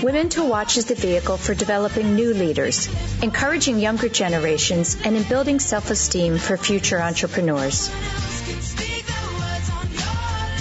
Women to Watch is the vehicle for developing new leaders, encouraging younger generations, and in building self-esteem for future entrepreneurs.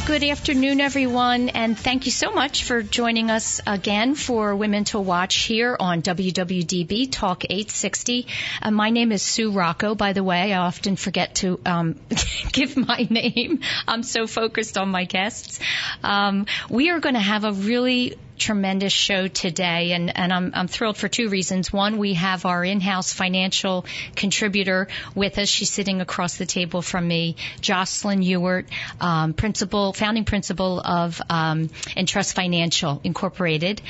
Good afternoon, everyone, and thank you so much for joining us again for Women to Watch here on WWDB Talk 860. Uh, my name is Sue Rocco, by the way. I often forget to um, give my name. I'm so focused on my guests. Um, we are going to have a really tremendous show today, and, and I'm, I'm thrilled for two reasons. One, we have our in-house financial contributor with us. She's sitting across the table from me, Jocelyn Ewart, um, principal, founding principal of um, Entrust Financial Incorporated,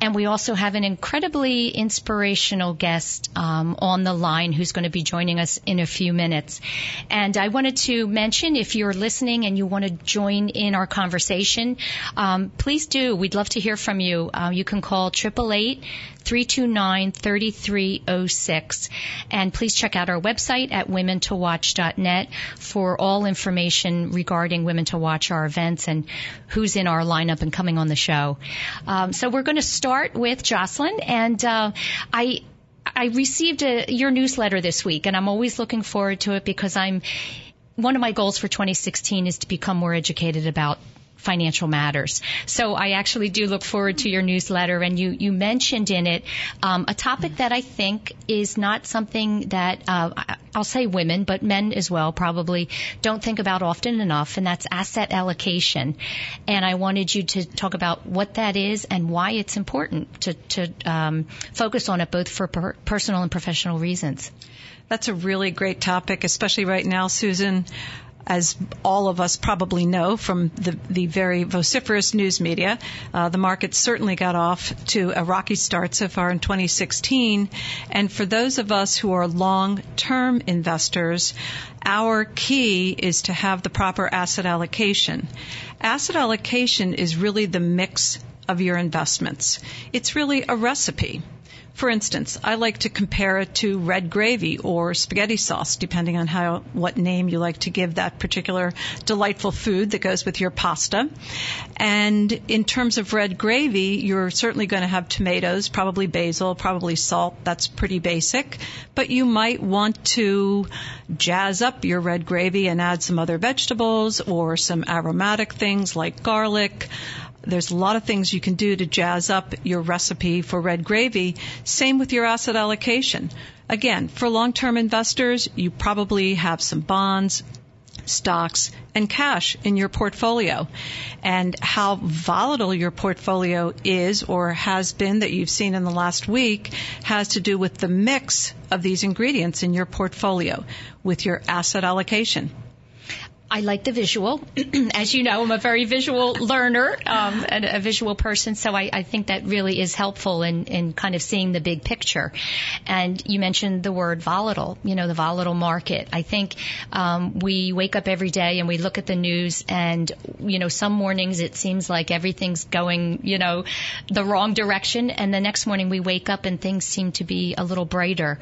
and we also have an incredibly inspirational guest um, on the line who's going to be joining us in a few minutes. And I wanted to mention if you're listening and you want to join in our conversation, um, please do. We'd love to hear from you. Uh, you can call 888 329 3306. And please check out our website at womentowatch.net for all information regarding Women to Watch, our events, and who's in our lineup and coming on the show. Um, so we're going to start with Jocelyn. And uh, I, I received a, your newsletter this week, and I'm always looking forward to it because I'm one of my goals for 2016 is to become more educated about financial matters. So I actually do look forward to your newsletter, and you you mentioned in it um, a topic that I think is not something that uh, I'll say women, but men as well probably don't think about often enough, and that's asset allocation. And I wanted you to talk about what that is and why it's important to to um, focus on it both for per- personal and professional reasons. That's a really great topic, especially right now, Susan as all of us probably know from the, the very vociferous news media, uh, the market certainly got off to a rocky start so far in 2016. And for those of us who are long-term investors, our key is to have the proper asset allocation. Asset allocation is really the mix of your investments. It's really a recipe. For instance, I like to compare it to red gravy or spaghetti sauce, depending on how what name you like to give that particular delightful food that goes with your pasta. And in terms of red gravy, you're certainly going to have tomatoes, probably basil, probably salt. That's pretty basic. But you might want to jazz up your red gravy and add some other vegetables or some aromatic things like garlic, there's a lot of things you can do to jazz up your recipe for red gravy. Same with your asset allocation. Again, for long-term investors, you probably have some bonds, stocks, and cash in your portfolio. And how volatile your portfolio is or has been that you've seen in the last week has to do with the mix of these ingredients in your portfolio with your asset allocation. I like the visual. As you know, I'm a very visual learner um, and a visual person, so I, I think that really is helpful in, in kind of seeing the big picture. And you mentioned the word volatile, you know, the volatile market. I think um, we wake up every day and we look at the news, and you know, some mornings it seems like everything's going, you know, the wrong direction, and the next morning we wake up and things seem to be a little brighter.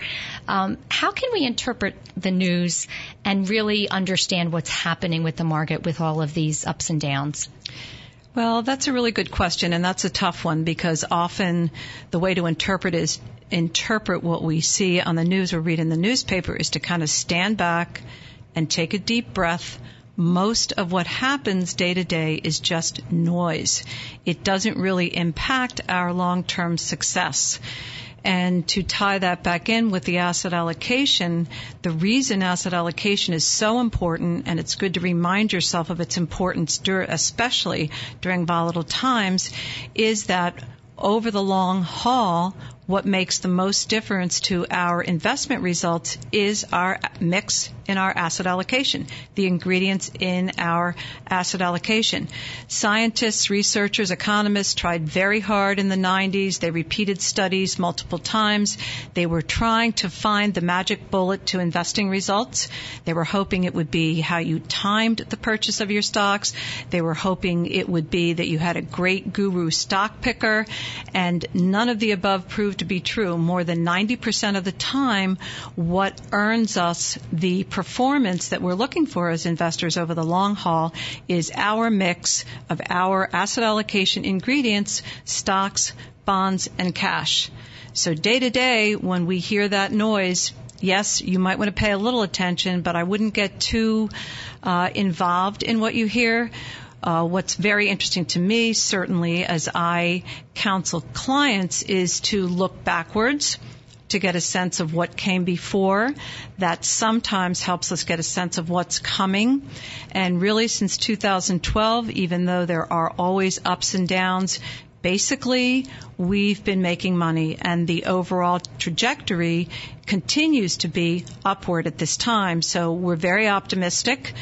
Um, how can we interpret the news and really understand what's happening? Happening with the market with all of these ups and downs? Well, that's a really good question, and that's a tough one because often the way to interpret is interpret what we see on the news or read in the newspaper is to kind of stand back and take a deep breath. Most of what happens day to day is just noise. It doesn't really impact our long-term success. And to tie that back in with the asset allocation, the reason asset allocation is so important, and it's good to remind yourself of its importance, dur- especially during volatile times, is that over the long haul, what makes the most difference to our investment results is our mix in our asset allocation, the ingredients in our asset allocation. Scientists, researchers, economists tried very hard in the 90s. They repeated studies multiple times. They were trying to find the magic bullet to investing results. They were hoping it would be how you timed the purchase of your stocks. They were hoping it would be that you had a great guru stock picker and none of the above proved to be true. More than 90% of the time, what earns us the performance that we're looking for as investors over the long haul is our mix of our asset allocation ingredients, stocks, bonds, and cash. So day to day, when we hear that noise, yes, you might want to pay a little attention, but I wouldn't get too uh, involved in what you hear. Uh, what's very interesting to me, certainly as I counsel clients, is to look backwards to get a sense of what came before. That sometimes helps us get a sense of what's coming. And really since 2012, even though there are always ups and downs, basically we've been making money and the overall trajectory continues to be upward at this time. So we're very optimistic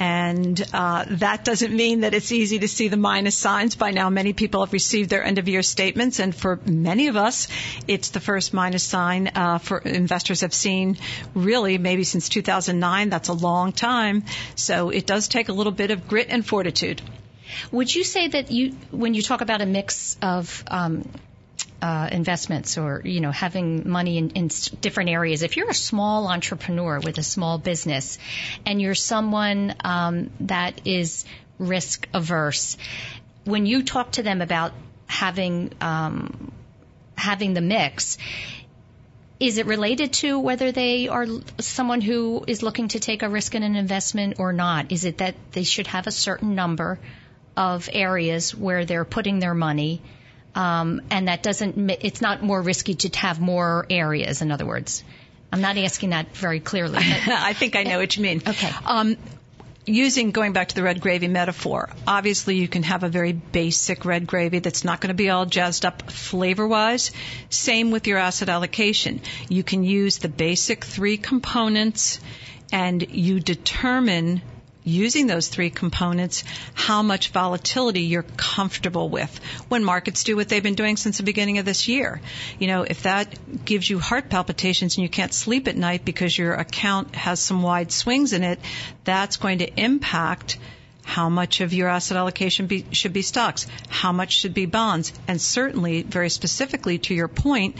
and uh, that doesn't mean that it's easy to see the minus signs. By now, many people have received their end of year statements, and for many of us, it's the first minus sign uh, for investors have seen really maybe since 2009. That's a long time. So it does take a little bit of grit and fortitude. Would you say that you, when you talk about a mix of um, uh, investments or you know having money in, in different areas. If you're a small entrepreneur with a small business, and you're someone um, that is risk averse, when you talk to them about having um, having the mix, is it related to whether they are someone who is looking to take a risk in an investment or not? Is it that they should have a certain number of areas where they're putting their money? Um, and that doesn't. It's not more risky to have more areas. In other words, I'm not asking that very clearly. I think I know what you mean. Okay. Um, using going back to the red gravy metaphor, obviously you can have a very basic red gravy that's not going to be all jazzed up flavor wise. Same with your asset allocation. You can use the basic three components and you determine using those three components, how much volatility you're comfortable with when markets do what they've been doing since the beginning of this year. You know, if that gives you heart palpitations and you can't sleep at night because your account has some wide swings in it, that's going to impact how much of your asset allocation be, should be stocks, how much should be bonds, and certainly, very specifically to your point,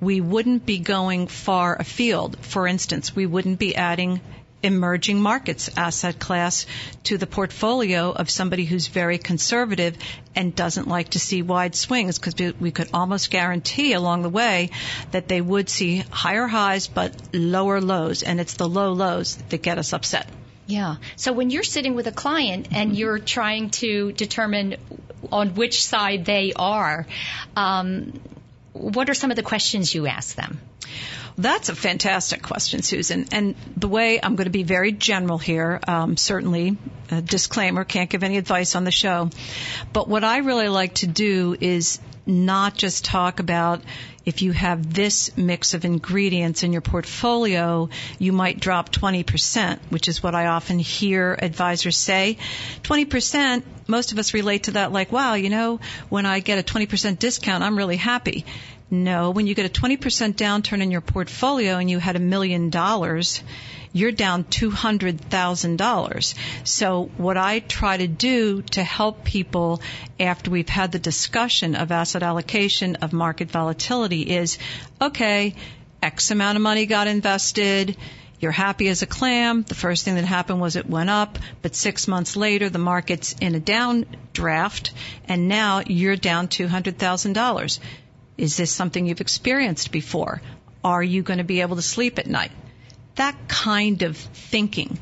we wouldn't be going far afield. For instance, we wouldn't be adding emerging markets asset class to the portfolio of somebody who's very conservative and doesn't like to see wide swings because we could almost guarantee along the way that they would see higher highs but lower lows and it's the low lows that get us upset. Yeah. So when you're sitting with a client and you're trying to determine on which side they are, um, what are some of the questions you ask them? That's a fantastic question, Susan. And the way I'm going to be very general here, um, certainly, a disclaimer, can't give any advice on the show. But what I really like to do is not just talk about if you have this mix of ingredients in your portfolio, you might drop 20%, which is what I often hear advisors say. 20%, most of us relate to that like, wow, you know, when I get a 20% discount, I'm really happy. No, when you get a 20% downturn in your portfolio and you had a million dollars, you're down $200,000. So what I try to do to help people after we've had the discussion of asset allocation, of market volatility is, okay, X amount of money got invested. You're happy as a clam. The first thing that happened was it went up, but six months later the market's in a downdraft and now you're down $200,000. Is this something you've experienced before? Are you going to be able to sleep at night? That kind of thinking.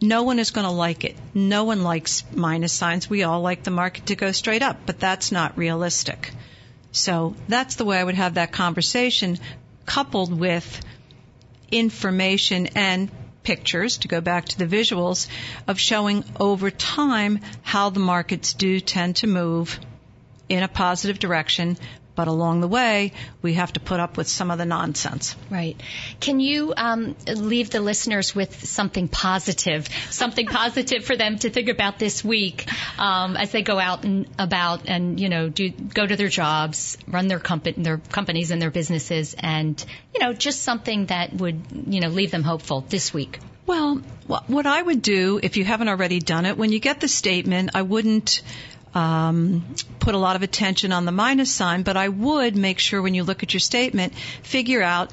No one is going to like it. No one likes minus signs. We all like the market to go straight up, but that's not realistic. So that's the way I would have that conversation coupled with information and pictures, to go back to the visuals, of showing over time how the markets do tend to move in a positive direction but along the way, we have to put up with some of the nonsense. Right. Can you um, leave the listeners with something positive, something positive for them to think about this week um, as they go out and about and you know do go to their jobs, run their company, their companies and their businesses, and you know just something that would you know leave them hopeful this week. Well, what I would do if you haven't already done it, when you get the statement, I wouldn't um, put a lot of attention on the minus sign, but I would make sure when you look at your statement, figure out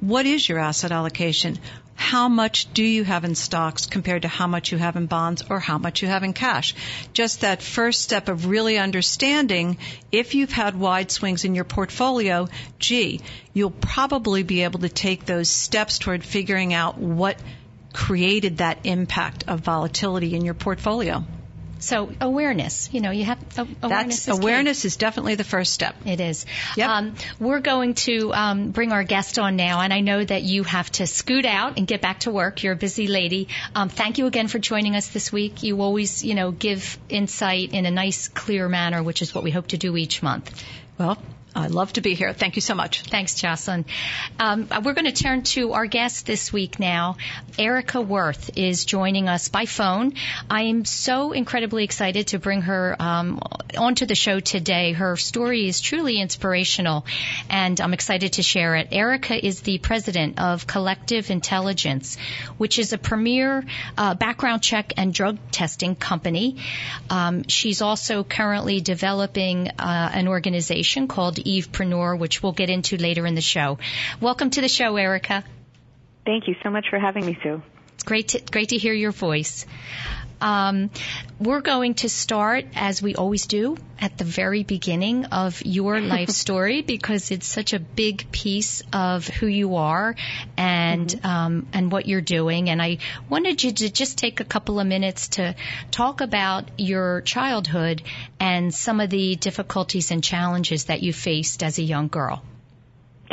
what is your asset allocation? How much do you have in stocks compared to how much you have in bonds or how much you have in cash? Just that first step of really understanding if you've had wide swings in your portfolio, gee, you'll probably be able to take those steps toward figuring out what created that impact of volatility in your portfolio. So awareness, you know, you have awareness. That's, is awareness key. is definitely the first step. It is. Yep. Um, we're going to um, bring our guest on now, and I know that you have to scoot out and get back to work. You're a busy lady. Um, thank you again for joining us this week. You always, you know, give insight in a nice, clear manner, which is what we hope to do each month. Well, I'd love to be here. Thank you so much. Thanks, Jocelyn. Um, we're going to turn to our guest this week now. Erika Worth is joining us by phone. I am so incredibly excited to bring her um, onto the show today. Her story is truly inspirational, and I'm excited to share it. Erika is the president of Collective Intelligence, which is a premier uh, background check and drug testing company. Um, she's also currently developing uh, an organization called Evepreneur, which we'll get into later in the show. Welcome to the show, Erika. Thank you so much for having me, Sue. It's great to, great to hear your voice. Um, we're going to start, as we always do, at the very beginning of your life story because it's such a big piece of who you are and mm-hmm. um, and what you're doing. And I wanted you to just take a couple of minutes to talk about your childhood and some of the difficulties and challenges that you faced as a young girl.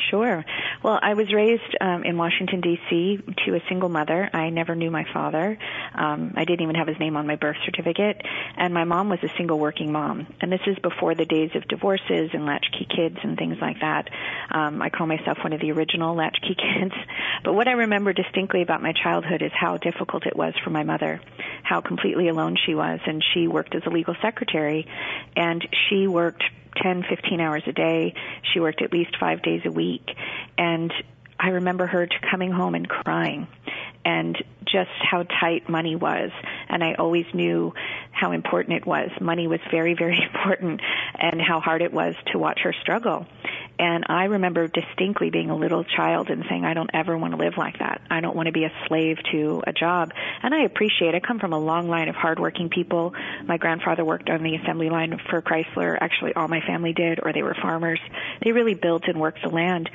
Sure. Well, I was raised um, in Washington D.C. to a single mother. I never knew my father. Um, I didn't even have his name on my birth certificate, and my mom was a single working mom. And this is before the days of divorces and latchkey kids and things like that. Um, I call myself one of the original latchkey kids. But what I remember distinctly about my childhood is how difficult it was for my mother, how completely alone she was, and she worked as a legal secretary, and she worked 10, 15 hours a day. She worked at least five days a week. And I remember her coming home and crying and just how tight money was. And I always knew how important it was. Money was very, very important and how hard it was to watch her struggle. And I remember distinctly being a little child and saying, I don't ever want to live like that. I don't want to be a slave to a job. And I appreciate, I come from a long line of hardworking people. My grandfather worked on the assembly line for Chrysler. Actually, all my family did, or they were farmers. They really built and worked the land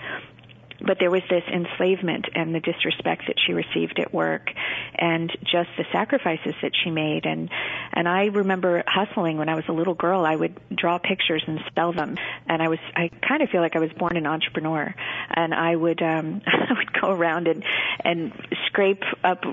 but there was this enslavement and the disrespect that she received at work and just the sacrifices that she made. And and I remember hustling when I was a little girl I would draw pictures and sell them. And I was I kind of feel like I was born an entrepreneur. And I would um I would go around and and scrape up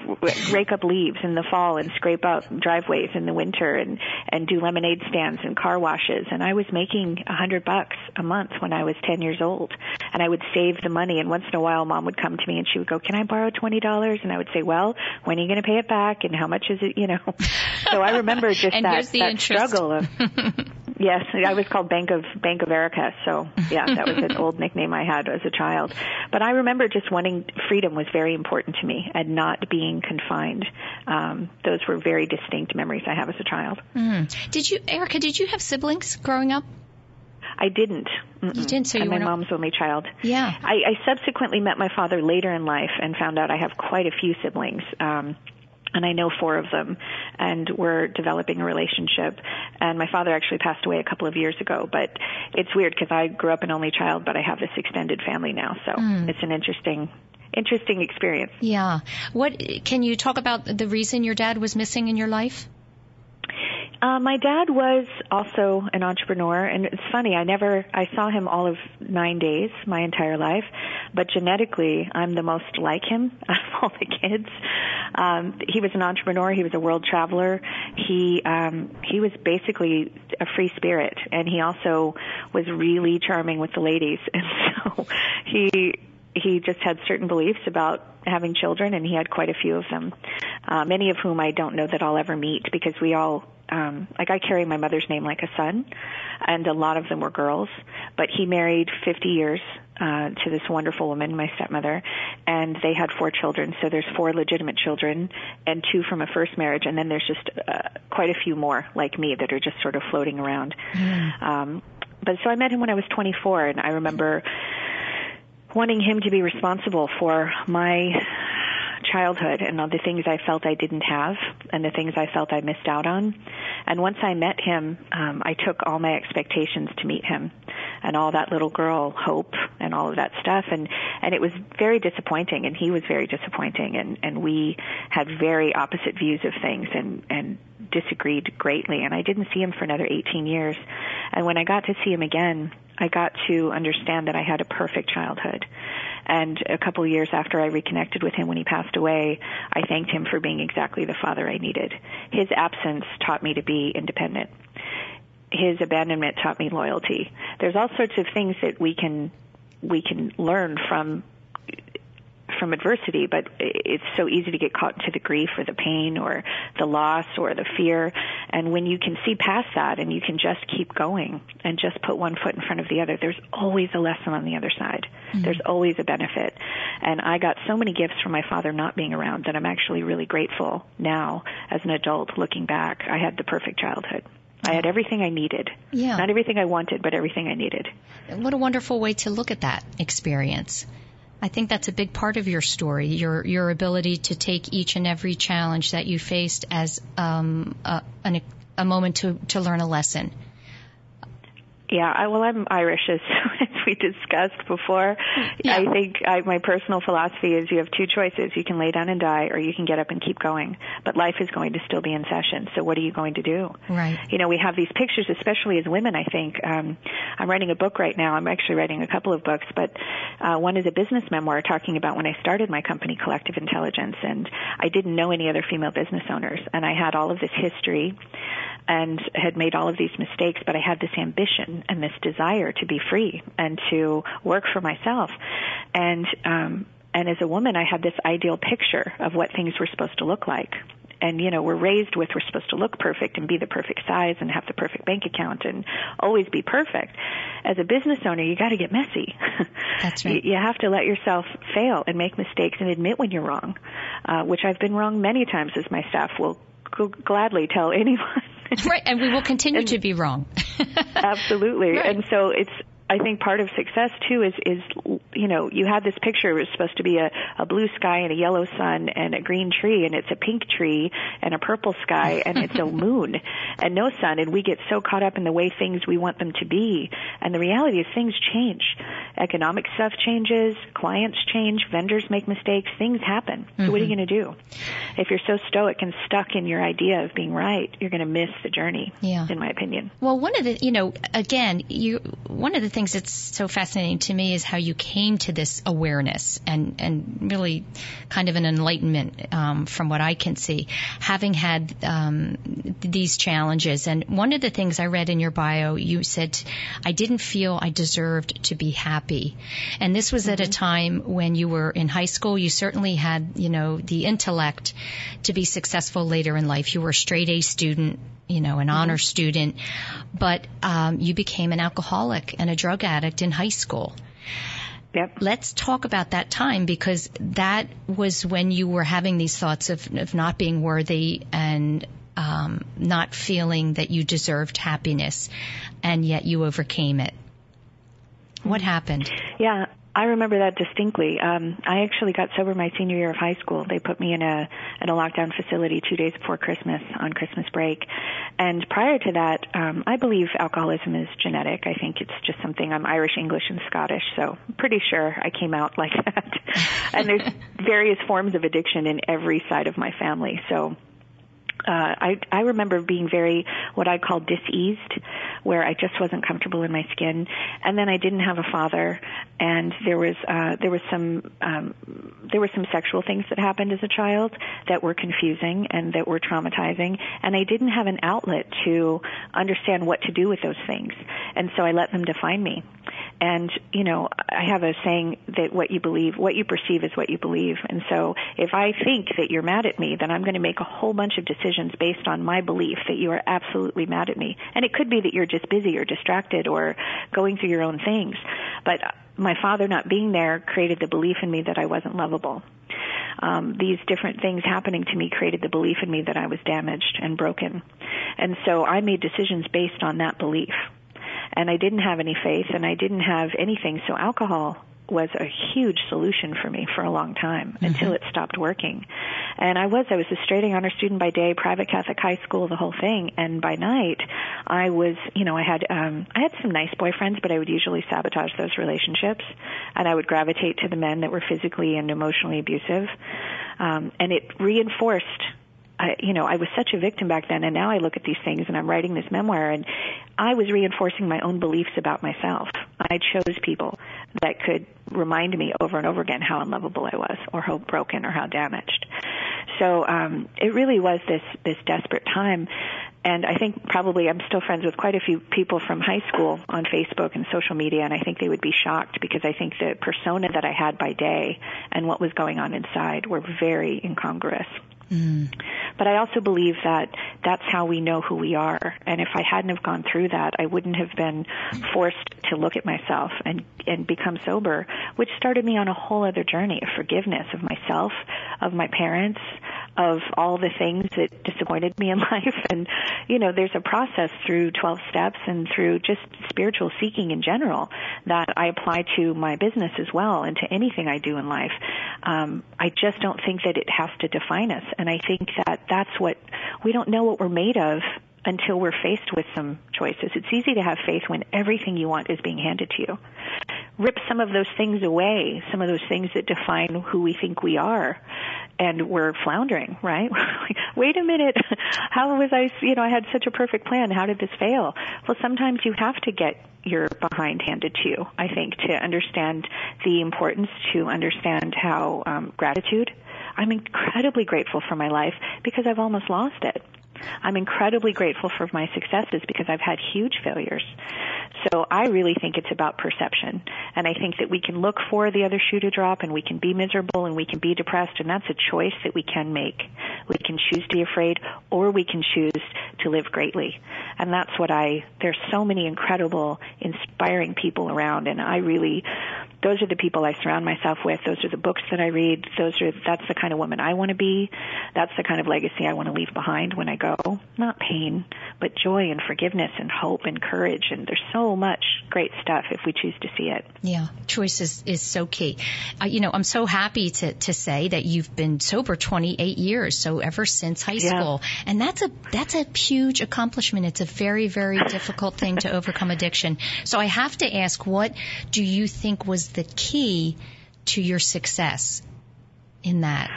rake up leaves in the fall and scrape out driveways in the winter and and do lemonade stands and car washes. And I was making a hundred bucks a month when I was 10 years old. And I would save the money money and once in a while mom would come to me and she would go, "Can I borrow $20?" and I would say, "Well, when are you going to pay it back and how much is it, you know?" so I remember just that, that struggle of Yes, I was called Bank of Bank of Erika. So yeah, that was an old nickname I had as a child. But I remember just wanting freedom was very important to me, and not being confined. Um, those were very distinct memories I have as a child. Mm. Did you, Erika? Did you have siblings growing up? I didn't. Mm-mm. You didn't. So you I'm my mom's only child. Yeah. I, I subsequently met my father later in life and found out I have quite a few siblings. Um, and I know four of them, and we're developing a relationship. And my father actually passed away a couple of years ago, but it's weird because I grew up an only child, but I have this extended family now, so mm. it's an interesting interesting experience. Yeah. What can you talk about the reason your dad was missing in your life? Uh, my dad was also an entrepreneur, and it's funny. I never, I saw him all of nine days, my entire life, but genetically, I'm the most like him out of all the kids. Um, he was an entrepreneur. He was a world traveler. He um, he was basically a free spirit, and he also was really charming with the ladies. And so he he just had certain beliefs about having children, and he had quite a few of them. Uh, many of whom I don't know that I'll ever meet because we all um, like I carry my mother's name like a son, and a lot of them were girls. But he married 50 years uh, to this wonderful woman, my stepmother, and they had four children. So there's four legitimate children and two from a first marriage, and then there's just uh, quite a few more like me that are just sort of floating around. Mm. Um, but so I met him when I was 24, and I remember wanting him to be responsible for my childhood and all the things I felt I didn't have and the things I felt I missed out on. And once I met him, um, I took all my expectations to meet him and all that little girl hope and all of that stuff. And and it was very disappointing and he was very disappointing. And and we had very opposite views of things and and disagreed greatly. And I didn't see him for another 18 years. And when I got to see him again I got to understand that I had a perfect childhood and a couple of years after I reconnected with him when he passed away, I thanked him for being exactly the father I needed. His absence taught me to be independent. His abandonment taught me loyalty. There's all sorts of things that we can we can learn from from adversity, but it's so easy to get caught into the grief or the pain or the loss or the fear. And when you can see past that and you can just keep going and just put one foot in front of the other, there's always a lesson on the other side. Mm-hmm. There's always a benefit. And I got so many gifts from my father not being around that I'm actually really grateful now as an adult looking back. I had the perfect childhood. I had everything I needed. Yeah. Not everything I wanted, but everything I needed. What a wonderful way to look at that experience. I think that's a big part of your story, your your ability to take each and every challenge that you faced as um, a, an, a moment to to learn a lesson. Yeah, I, well, I'm Irish, as, as we discussed before. Yeah. I think I, my personal philosophy is you have two choices. You can lay down and die, or you can get up and keep going. But life is going to still be in session. So what are you going to do? Right. You know, we have these pictures, especially as women. I think um, I'm writing a book right now. I'm actually writing a couple of books, but uh, one is a business memoir talking about when I started my company, Collective Intelligence, and I didn't know any other female business owners, and I had all of this history and had made all of these mistakes, but I had this ambition and this desire to be free and to work for myself. And um, and as a woman, I had this ideal picture of what things were supposed to look like. And you know, we're raised with we're supposed to look perfect and be the perfect size and have the perfect bank account and always be perfect. As a business owner, you got to get messy. That's right. you, you have to let yourself fail and make mistakes and admit when you're wrong, uh, which I've been wrong many times, as my staff will gladly tell anyone. right, and we will continue and, to be wrong. absolutely. Right. And so it's I think part of success too is is you know you had this picture it was supposed to be a, a blue sky and a yellow sun and a green tree and it's a pink tree and a purple sky and it's a moon and no sun and we get so caught up in the way things we want them to be and the reality is things change economic stuff changes clients change vendors make mistakes things happen so mm-hmm. what are you mm-hmm. going to do if you're so stoic and stuck in your idea of being right you're going to miss the journey yeah. in my opinion well one of the you know again you one of the things that's so fascinating to me is how you came to this awareness and, and really kind of an enlightenment um, from what I can see, having had um, these challenges. And one of the things I read in your bio, you said, I didn't feel I deserved to be happy. And this was mm-hmm. at a mm-hmm. time when you were in high school. You certainly had, you know, the intellect to be successful later in life. You were a straight A student you know, an mm-hmm. honor student, but um, you became an alcoholic and a drug addict in high school. Yep. Let's talk about that time because that was when you were having these thoughts of, of not being worthy and um, not feeling that you deserved happiness, and yet you overcame it. What happened? Yeah, I remember that distinctly. Um, I actually got sober my senior year of high school. They put me in a in a lockdown facility two days before Christmas on Christmas break, and prior to that, um, I believe alcoholism is genetic. I think it's just something. I'm Irish, English, and Scottish, so I'm pretty sure I came out like that. and there's various forms of addiction in every side of my family, so uh, I I remember being very what I call diseased, where I just wasn't comfortable in my skin, and then I didn't have a father, and there was uh, there was some um, there were some sexual things that happened as a child that were confusing and that were traumatizing, and I didn't have an outlet to understand what to do with those things, and so I let them define me. And, you know, I have a saying that what you believe, what you perceive is what you believe. And so if I think that you're mad at me, then I'm going to make a whole bunch of decisions based on my belief that you are absolutely mad at me. And it could be that you're just busy or distracted or going through your own things. But my father not being there created the belief in me that I wasn't lovable. Um, these different things happening to me created the belief in me that I was damaged and broken. And so I made decisions based on that belief and I didn't have any faith and I didn't have anything. So alcohol was a huge solution for me for a long time mm-hmm. until it stopped working. And I was, I was a straight honor student by day, private Catholic high school, the whole thing. And by night, I was, you know, I had, um, I had some nice boyfriends, but I would usually sabotage those relationships. And I would gravitate to the men that were physically and emotionally abusive. Um, and it reinforced I, you know, I was such a victim back then, and now I look at these things, and I'm writing this memoir, and I was reinforcing my own beliefs about myself. I chose people that could remind me over and over again how unlovable I was, or how broken, or how damaged. So um, it really was this this desperate time, and I think probably I'm still friends with quite a few people from high school on Facebook and social media, and I think they would be shocked because I think the persona that I had by day and what was going on inside were very incongruous. Mm. But I also believe that that's how we know who we are. And if I hadn't have gone through that, I wouldn't have been forced to look at myself and and become sober, which started me on a whole other journey of forgiveness of myself, of my parents, of all the things that disappointed me in life. And you know, there's a process through 12 steps and through just spiritual seeking in general that I apply to my business as well and to anything I do in life. Um, I just don't think that it has to define us. And I think that that's what we don't know what we're made of until we're faced with some choices. It's easy to have faith when everything you want is being handed to you. Rip some of those things away, some of those things that define who we think we are, and we're floundering, right? Wait a minute, how was I, you know, I had such a perfect plan. How did this fail? Well, sometimes you have to get your behind handed to you, I think, to understand the importance, to understand how um, gratitude I'm incredibly grateful for my life because I've almost lost it. I'm incredibly grateful for my successes because I've had huge failures. So I really think it's about perception. And I think that we can look for the other shoe to drop and we can be miserable and we can be depressed and that's a choice that we can make. We can choose to be afraid or we can choose to live greatly. And that's what I, there's so many incredible, inspiring people around and I really, those are the people I surround myself with. Those are the books that I read. Those are, that's the kind of woman I want to be. That's the kind of legacy I want to leave behind when I go. Not pain, but joy and forgiveness and hope and courage. And there's so much great stuff if we choose to see it. Yeah, choice is, is so key. Uh, you know, I'm so happy to, to say that you've been sober 28 years, so ever since high yeah. school. And that's a, that's a huge accomplishment. It's a very, very difficult thing to overcome addiction. So I have to ask, what do you think was the key to your success in that?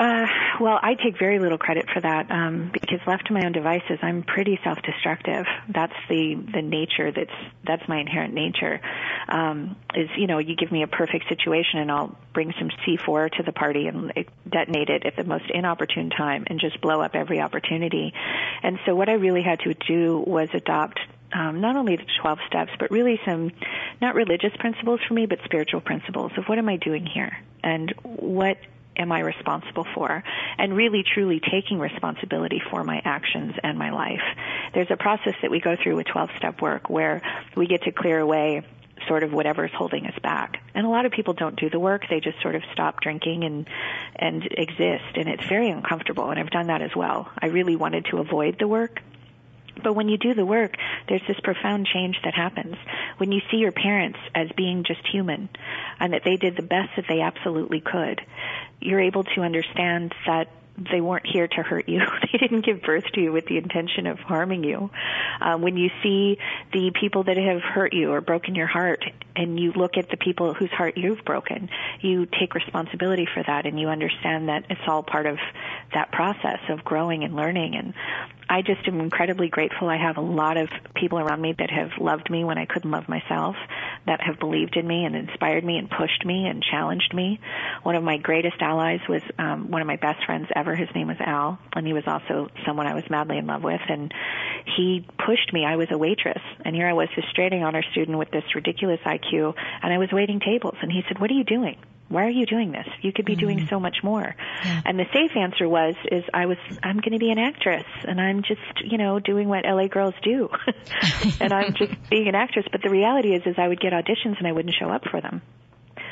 Uh, well, I take very little credit for that um, because left to my own devices, I'm pretty self-destructive. That's the the nature. That's that's my inherent nature. Um, is you know you give me a perfect situation and I'll bring some C4 to the party and detonate it at the most inopportune time and just blow up every opportunity. And so what I really had to do was adopt um, not only the 12 steps, but really some, not religious principles for me, but spiritual principles of what am I doing here and what am I responsible for? And really truly taking responsibility for my actions and my life. There's a process that we go through with 12 step work where we get to clear away sort of whatever is holding us back. And a lot of people don't do the work. They just sort of stop drinking and, and exist. And it's very uncomfortable. And I've done that as well. I really wanted to avoid the work but when you do the work, there's this profound change that happens. When you see your parents as being just human and that they did the best that they absolutely could, you're able to understand that they weren't here to hurt you. they didn't give birth to you with the intention of harming you. Um, when you see the people that have hurt you or broken your heart, and you look at the people whose heart you've broken, you take responsibility for that, and you understand that it's all part of that process of growing and learning and I just am incredibly grateful. I have a lot of people around me that have loved me when I couldn't love myself, that have believed in me and inspired me and pushed me and challenged me. One of my greatest allies was um, one of my best friends ever. His name was Al, and he was also someone I was madly in love with. And he pushed me. I was a waitress, and here I was, this straight honor student with this ridiculous IQ, and I was waiting tables. And he said, "What are you doing?" Why are you doing this? You could be mm-hmm. doing so much more. Yeah. And the safe answer was, is I was, I'm going to be an actress and I'm just, you know, doing what LA girls do. and I'm just being an actress. But the reality is, is I would get auditions and I wouldn't show up for them.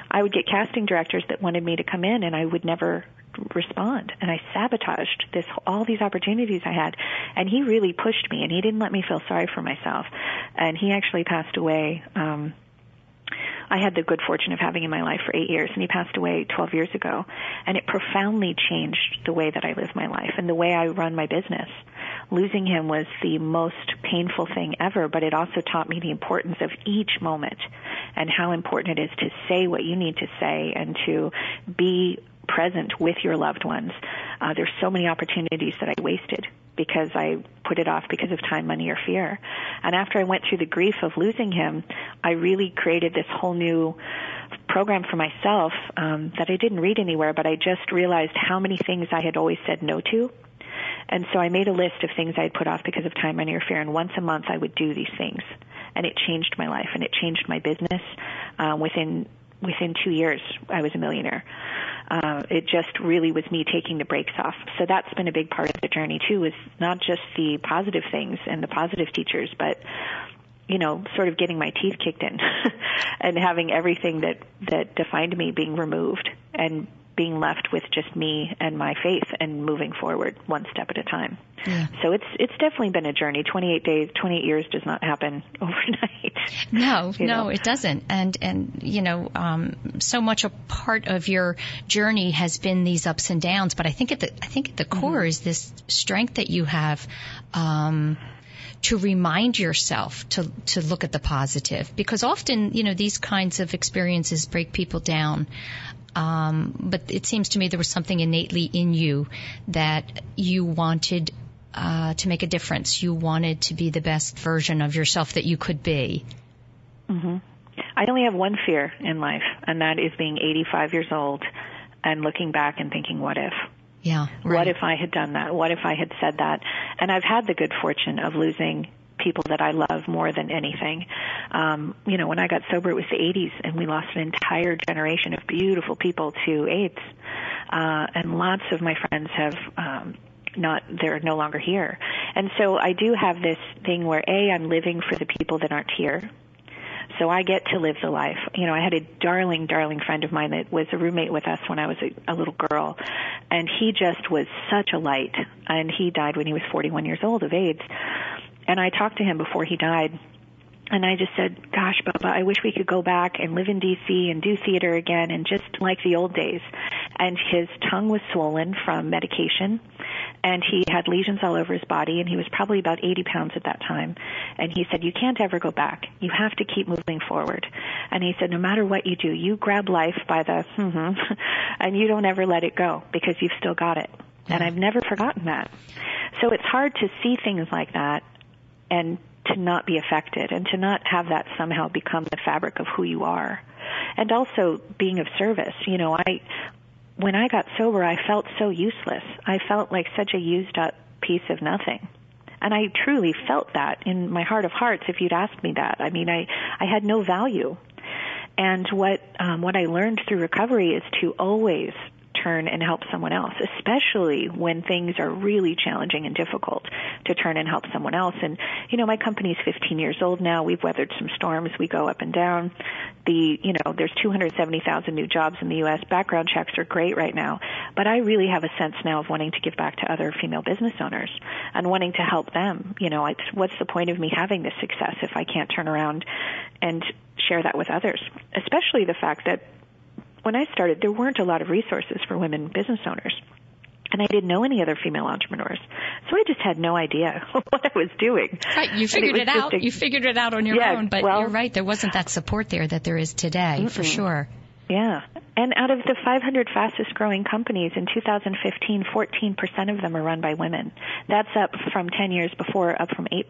I would get casting directors that wanted me to come in and I would never respond and I sabotaged this all these opportunities I had and he really pushed me and he didn't let me feel sorry for myself and he actually passed away um I had the good fortune of having him in my life for eight years, and he passed away 12 years ago. And it profoundly changed the way that I live my life and the way I run my business. Losing him was the most painful thing ever, but it also taught me the importance of each moment and how important it is to say what you need to say and to be present with your loved ones. Uh, there's so many opportunities that I wasted because I put it off because of time, money, or fear. And after I went through the grief of losing him, I really created this whole new program for myself um, that I didn't read anywhere, but I just realized how many things I had always said no to. And so I made a list of things I had put off because of time, money, or fear, and once a month I would do these things. And it changed my life, and it changed my business. Uh, within within two years, I was a millionaire uh, it just really was me taking the brakes off. So that's been a big part of the journey too, is not just the positive things and the positive teachers, but you know, sort of getting my teeth kicked in and having everything that that defined me being removed and being left with just me and my faith and moving forward one step at a time. Yeah. So it's it's definitely been a journey. 28 days, 28 years does not happen overnight. No, no, know? it doesn't. And and you know, um, so much a part of your journey has been these ups and downs. But I think at the I think at the mm-hmm. core is this strength that you have. Um, to remind yourself to to look at the positive because often you know these kinds of experiences break people down um, but it seems to me there was something innately in you that you wanted uh, to make a difference. You wanted to be the best version of yourself that you could be. Mm-hmm. I only have one fear in life, and that is being 85 years old and looking back and thinking, what if? Yeah. Right. What if I had done that? What if I had said that? And I've had the good fortune of losing people that I love more than anything. Um, you know, when I got sober, it was the 80s, and we lost an entire generation of beautiful people to AIDS. Uh, and lots of my friends have um, not they're no longer here. And so I do have this thing where a I'm living for the people that aren't here. So I get to live the life. You know, I had a darling, darling friend of mine that was a roommate with us when I was a, a little girl, and he just was such a light. And he died when he was 41 years old of AIDS. And I talked to him before he died. And I just said, gosh, Bubba, I wish we could go back and live in DC and do theater again and just like the old days. And his tongue was swollen from medication and he had lesions all over his body and he was probably about 80 pounds at that time. And he said, you can't ever go back. You have to keep moving forward. And he said, no matter what you do, you grab life by the, mm-hmm, and you don't ever let it go because you've still got it. And I've never forgotten that. So it's hard to see things like that and to not be affected and to not have that somehow become the fabric of who you are. And also being of service. You know, I, when I got sober, I felt so useless. I felt like such a used up piece of nothing. And I truly felt that in my heart of hearts if you'd asked me that. I mean, I, I had no value. And what, um, what I learned through recovery is to always turn and help someone else, especially when things are really challenging and difficult to turn and help someone else. And, you know, my company's 15 years old now. We've weathered some storms. We go up and down. The, you know, there's 270,000 new jobs in the U.S. Background checks are great right now. But I really have a sense now of wanting to give back to other female business owners and wanting to help them. You know, it's, what's the point of me having this success if I can't turn around and share that with others? Especially the fact that when I started, there weren't a lot of resources for women business owners. And I didn't know any other female entrepreneurs. So I just had no idea what I was doing. Right, you figured it, it out. A, you figured it out on your yeah, own, but well, you're right, there wasn't that support there that there is today, mm-mm. for sure. Yeah. And out of the 500 fastest growing companies in 2015, 14% of them are run by women. That's up from 10 years before, up from 8%.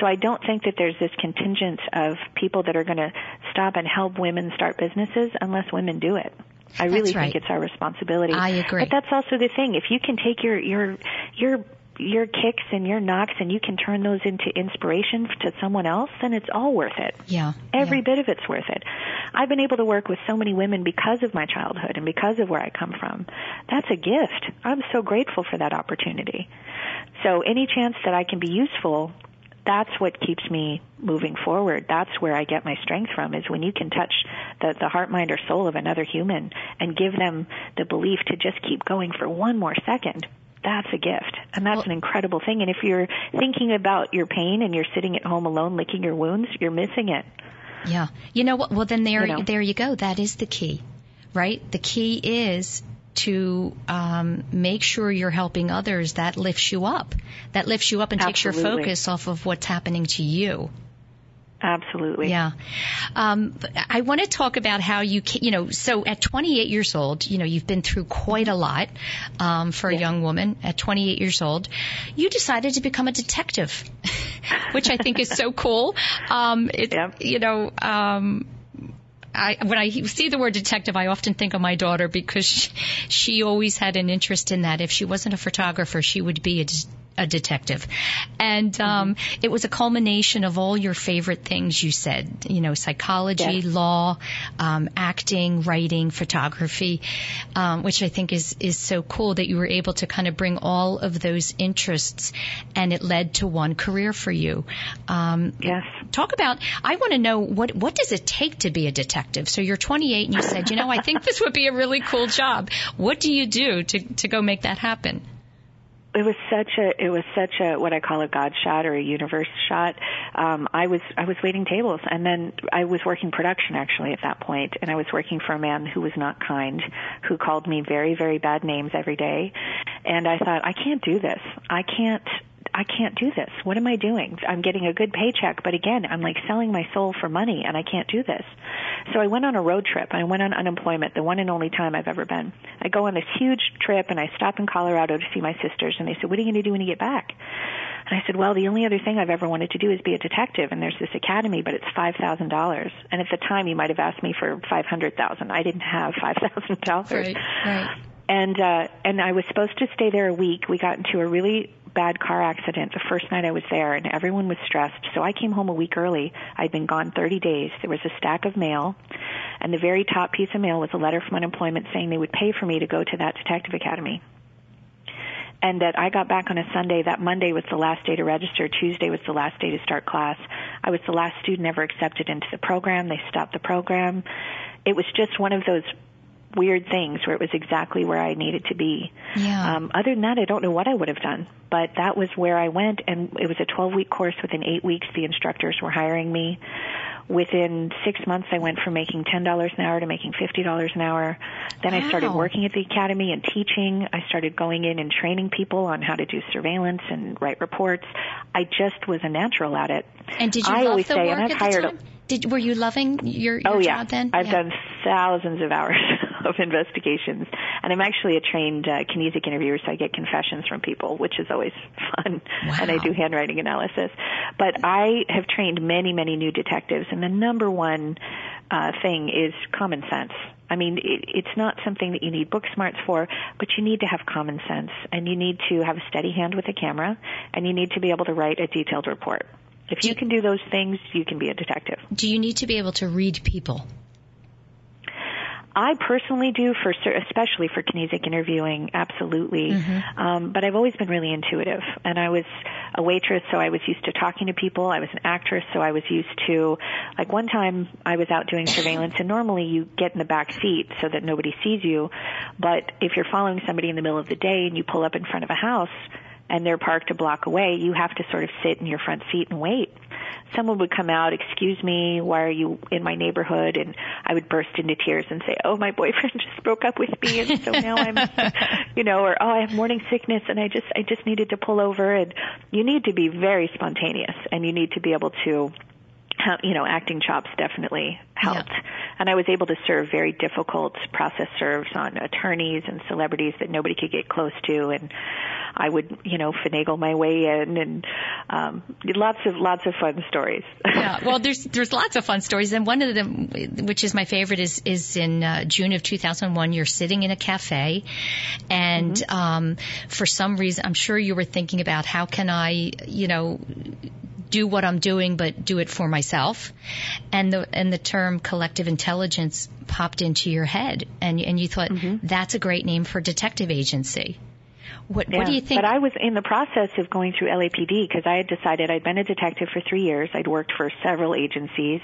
So I don't think that there's this contingent of people that are going to stop and help women start businesses unless women do it. I really right. think it's our responsibility. I agree. But that's also the thing. If you can take your your your your kicks and your knocks and you can turn those into inspiration to someone else, then it's all worth it. Yeah. Every yeah. bit of it's worth it. I've been able to work with so many women because of my childhood and because of where I come from. That's a gift. I'm so grateful for that opportunity. So any chance that I can be useful, that's what keeps me moving forward. That's where I get my strength from is when you can touch the, the heart, mind, or soul of another human and give them the belief to just keep going for one more second that's a gift and that's well, an incredible thing. And if you're thinking about your pain and you're sitting at home alone licking your wounds you're missing it. Yeah. You know what? Well then there you know. there you go. That is the key right? The key is to um, make sure you're helping others. That lifts you up. That lifts you up and Absolutely. takes your focus off of what's happening to you Absolutely. Yeah. Um, I want to talk about how you, can, you know, so at 28 years old, you know, you've been through quite a lot um, for a young woman at 28 years old. You decided to become a detective, which I think is so cool. Um, it, yep. You know, um, I, when I see the word detective, I often think of my daughter because she, she always had an interest in that. If she wasn't a photographer, she would be a a detective. And um, mm-hmm. it was a culmination of all your favorite things you said, you know, psychology, law, um, acting, writing, photography, um, which I think is, is so cool that you were able to kind of bring all of those interests and it led to one career for you. Um, yes. Talk about, I want to know what, what does it take to be a detective? So you're 28 and you said, you know, I think this would be a really cool job. What do you do to, to go make that happen? It was such a it was such a what I call a God shot or a universe shot. Um, I was I was waiting tables, and then I was working production actually at that point, and I was working for a man who was not kind, who called me very very bad names every day, and I thought I can't do this. I can't I can't do this. What am I doing? I'm getting a good paycheck, but again, I'm like selling my soul for money and I can't do this. So I went on a road trip. I went on unemployment, the one and only time I've ever been. I go on this huge trip and I stop in Colorado to see my sisters and they said, what are you going to do when you get back? And I said, well, the only other thing I've ever wanted to do is be a detective and there's this academy, but it's $5,000. And at the time you might have asked me for 500,000. I didn't have $5,000. Right, right and uh and I was supposed to stay there a week. We got into a really bad car accident the first night I was there and everyone was stressed. So I came home a week early. I'd been gone 30 days. There was a stack of mail and the very top piece of mail was a letter from unemployment saying they would pay for me to go to that detective academy. And that I got back on a Sunday. That Monday was the last day to register. Tuesday was the last day to start class. I was the last student ever accepted into the program. They stopped the program. It was just one of those weird things where it was exactly where I needed to be. Yeah. Um, other than that, I don't know what I would have done, but that was where I went, and it was a 12 week course. Within eight weeks, the instructors were hiring me. Within six months, I went from making $10 an hour to making $50 an hour. Then wow. I started working at the academy and teaching. I started going in and training people on how to do surveillance and write reports. I just was a natural at it. And did you I love always the say, work and I've at hired the time? Did, were you loving your, your oh, yeah. job then? I've yeah. done thousands of hours of investigations, and I'm actually a trained uh, kinesic interviewer, so I get confessions from people, which is always fun. Wow. And I do handwriting analysis. But I have trained many, many new detectives, and the number one uh, thing is common sense. I mean, it, it's not something that you need book smarts for, but you need to have common sense, and you need to have a steady hand with a camera, and you need to be able to write a detailed report. If you can do those things, you can be a detective. Do you need to be able to read people? I personally do for especially for kinesic interviewing, absolutely. Mm-hmm. Um, but I've always been really intuitive, and I was a waitress, so I was used to talking to people. I was an actress, so I was used to, like one time I was out doing surveillance, and normally you get in the back seat so that nobody sees you. But if you're following somebody in the middle of the day and you pull up in front of a house, and they're parked a block away, you have to sort of sit in your front seat and wait. Someone would come out, excuse me, why are you in my neighborhood? And I would burst into tears and say, oh, my boyfriend just broke up with me and so now I'm, you know, or oh, I have morning sickness and I just, I just needed to pull over. And you need to be very spontaneous and you need to be able to you know, acting chops definitely helped. Yeah. And I was able to serve very difficult process serves on attorneys and celebrities that nobody could get close to. And I would, you know, finagle my way in and, um, lots of, lots of fun stories. yeah. Well, there's, there's lots of fun stories. And one of them, which is my favorite, is, is in uh, June of 2001. You're sitting in a cafe and, mm-hmm. um, for some reason, I'm sure you were thinking about how can I, you know, do what I'm doing, but do it for myself. And the and the term collective intelligence popped into your head, and and you thought mm-hmm. that's a great name for detective agency. What, yeah, what do you think? But I was in the process of going through LAPD because I had decided I'd been a detective for three years. I'd worked for several agencies.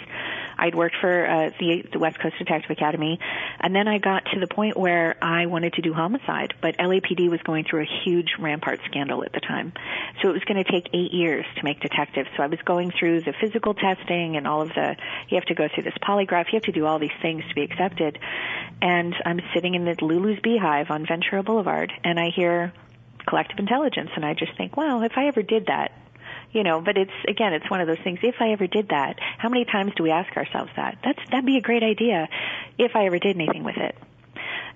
I'd worked for uh, the, the West Coast Detective Academy, and then I got to the point where I wanted to do homicide. But LAPD was going through a huge Rampart scandal at the time, so it was going to take eight years to make detective. So I was going through the physical testing and all of the. You have to go through this polygraph. You have to do all these things to be accepted. And I'm sitting in the Lulu's Beehive on Ventura Boulevard, and I hear collective intelligence. And I just think, well, if I ever did that, you know, but it's again, it's one of those things. If I ever did that, how many times do we ask ourselves that? That's that'd be a great idea, if I ever did anything with it.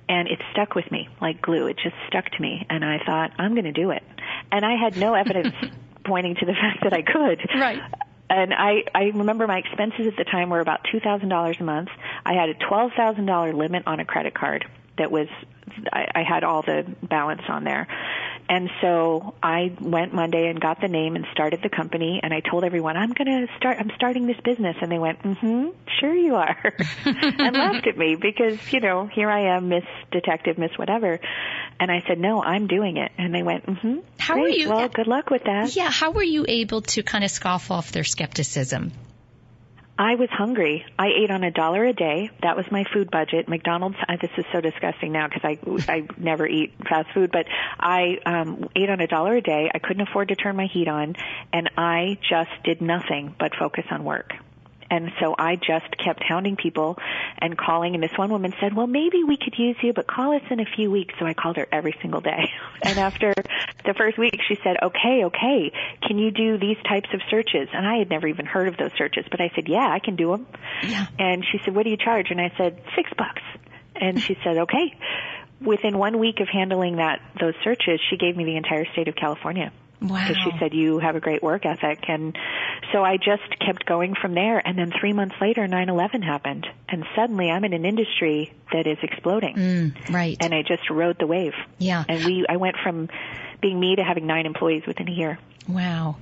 And it stuck with me like glue. It just stuck to me, and I thought I'm going to do it. And I had no evidence pointing to the fact that I could. Right and I I remember my expenses at the time were about two thousand dollars a month. I had a twelve thousand dollar limit on a credit card that was I, I had all the balance on there. And so I went Monday and got the name and started the company and I told everyone I'm going to start I'm starting this business and they went, mm-hmm, sure you are." and laughed at me because, you know, here I am, Miss Detective, Miss whatever. And I said, "No, I'm doing it." And they went, mm-hmm. How great. were you Well, good luck with that. Yeah, how were you able to kind of scoff off their skepticism? I was hungry. I ate on a dollar a day. That was my food budget. McDonald's. Uh, this is so disgusting now because I I never eat fast food, but I um, ate on a dollar a day. I couldn't afford to turn my heat on, and I just did nothing but focus on work. And so I just kept hounding people and calling. And this one woman said, well, maybe we could use you, but call us in a few weeks. So I called her every single day. and after the first week, she said, okay, okay, can you do these types of searches? And I had never even heard of those searches, but I said, yeah, I can do them. Yeah. And she said, what do you charge? And I said, six bucks. And she said, okay. Within one week of handling that, those searches, she gave me the entire state of California. Wow. Because she said, you have a great work ethic. And so I just kept going from there. And then three months later, 9-11 happened. And suddenly I'm in an industry that is exploding. Mm, right. And I just rode the wave. Yeah. And we, I went from being me to having nine employees within a year. Wow.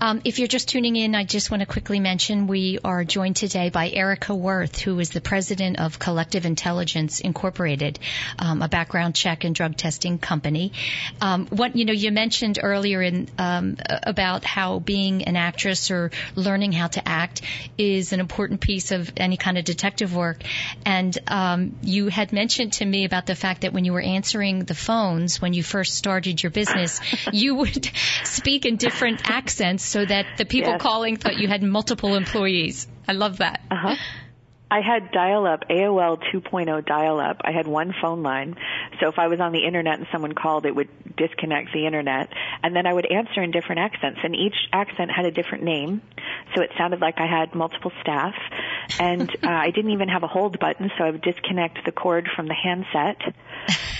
Um, if you're just tuning in, I just want to quickly mention we are joined today by Erika Worth, who is the president of Collective Intelligence Incorporated, um, a background check and drug testing company. Um, what you know, you mentioned earlier in um, about how being an actress or learning how to act is an important piece of any kind of detective work, and um, you had mentioned to me about the fact that when you were answering the phones when you first started your business, you would speak in different accents so that the people yes. calling thought you had multiple employees. I love that. Uh-huh. I had dial up, AOL 2.0 dial up. I had one phone line. So if I was on the internet and someone called, it would disconnect the internet. And then I would answer in different accents. And each accent had a different name. So it sounded like I had multiple staff. And uh, I didn't even have a hold button, so I would disconnect the cord from the handset.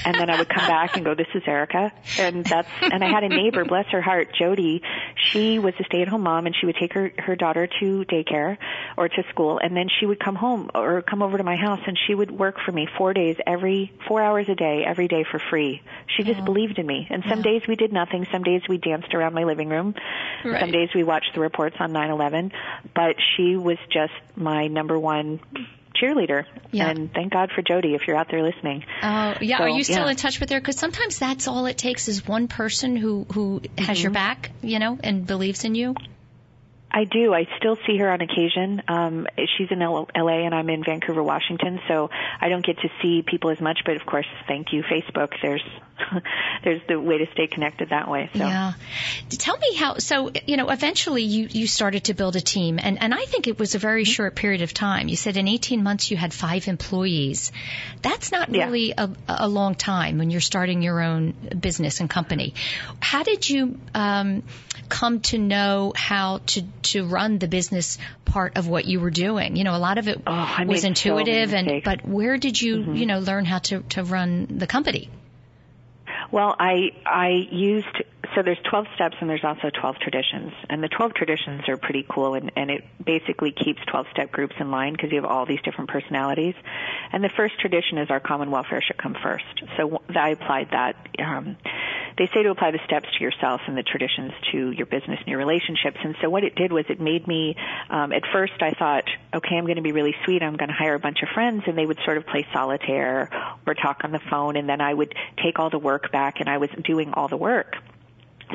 And then I would come back and go, this is Erika. And that's, and I had a neighbor, bless her heart, Jody. She was a stay at home mom and she would take her, her daughter to daycare or to school. And then she would come home or come over to my house and she would work for me four days every, four hours a day, every day for free. She just believed in me. And some yeah. days we did nothing. Some days we danced around my living room. Right. Some days we watched the reports on 9-11. But she was just my number one cheerleader. Yeah. And thank God for Jody if you're out there listening. Oh, uh, yeah. So, Are you still yeah. in touch with her? Because sometimes that's all it takes is one person who who mm-hmm. has your mm-hmm. back, you know, and believes in you. I do. I still see her on occasion. Um, she's in L- LA and I'm in Vancouver, Washington, so I don't get to see people as much. But of course, thank you, Facebook. There's there's the way to stay connected that way. So. Yeah. Tell me how. So you know, eventually you you started to build a team, and and I think it was a very mm-hmm. short period of time. You said in 18 months you had five employees. That's not really a, a long time when you're starting your own business and company. How did you um, come to know how to to run the business part of what you were doing? You know, a lot of it oh, was intuitive, so and but where did you mm-hmm. you know learn how to to run the company? Well, I I used so there's 12 steps and there's also 12 traditions. And the 12 traditions are pretty cool and, and it basically keeps 12 step groups in line because you have all these different personalities. And the first tradition is our common welfare should come first. So I applied that. Um, they say to apply the steps to yourself and the traditions to your business and your relationships. And so what it did was it made me, um, at first I thought, okay, I'm going to be really sweet. I'm going to hire a bunch of friends and they would sort of play solitaire or talk on the phone and then I would take all the work back and I was doing all the work.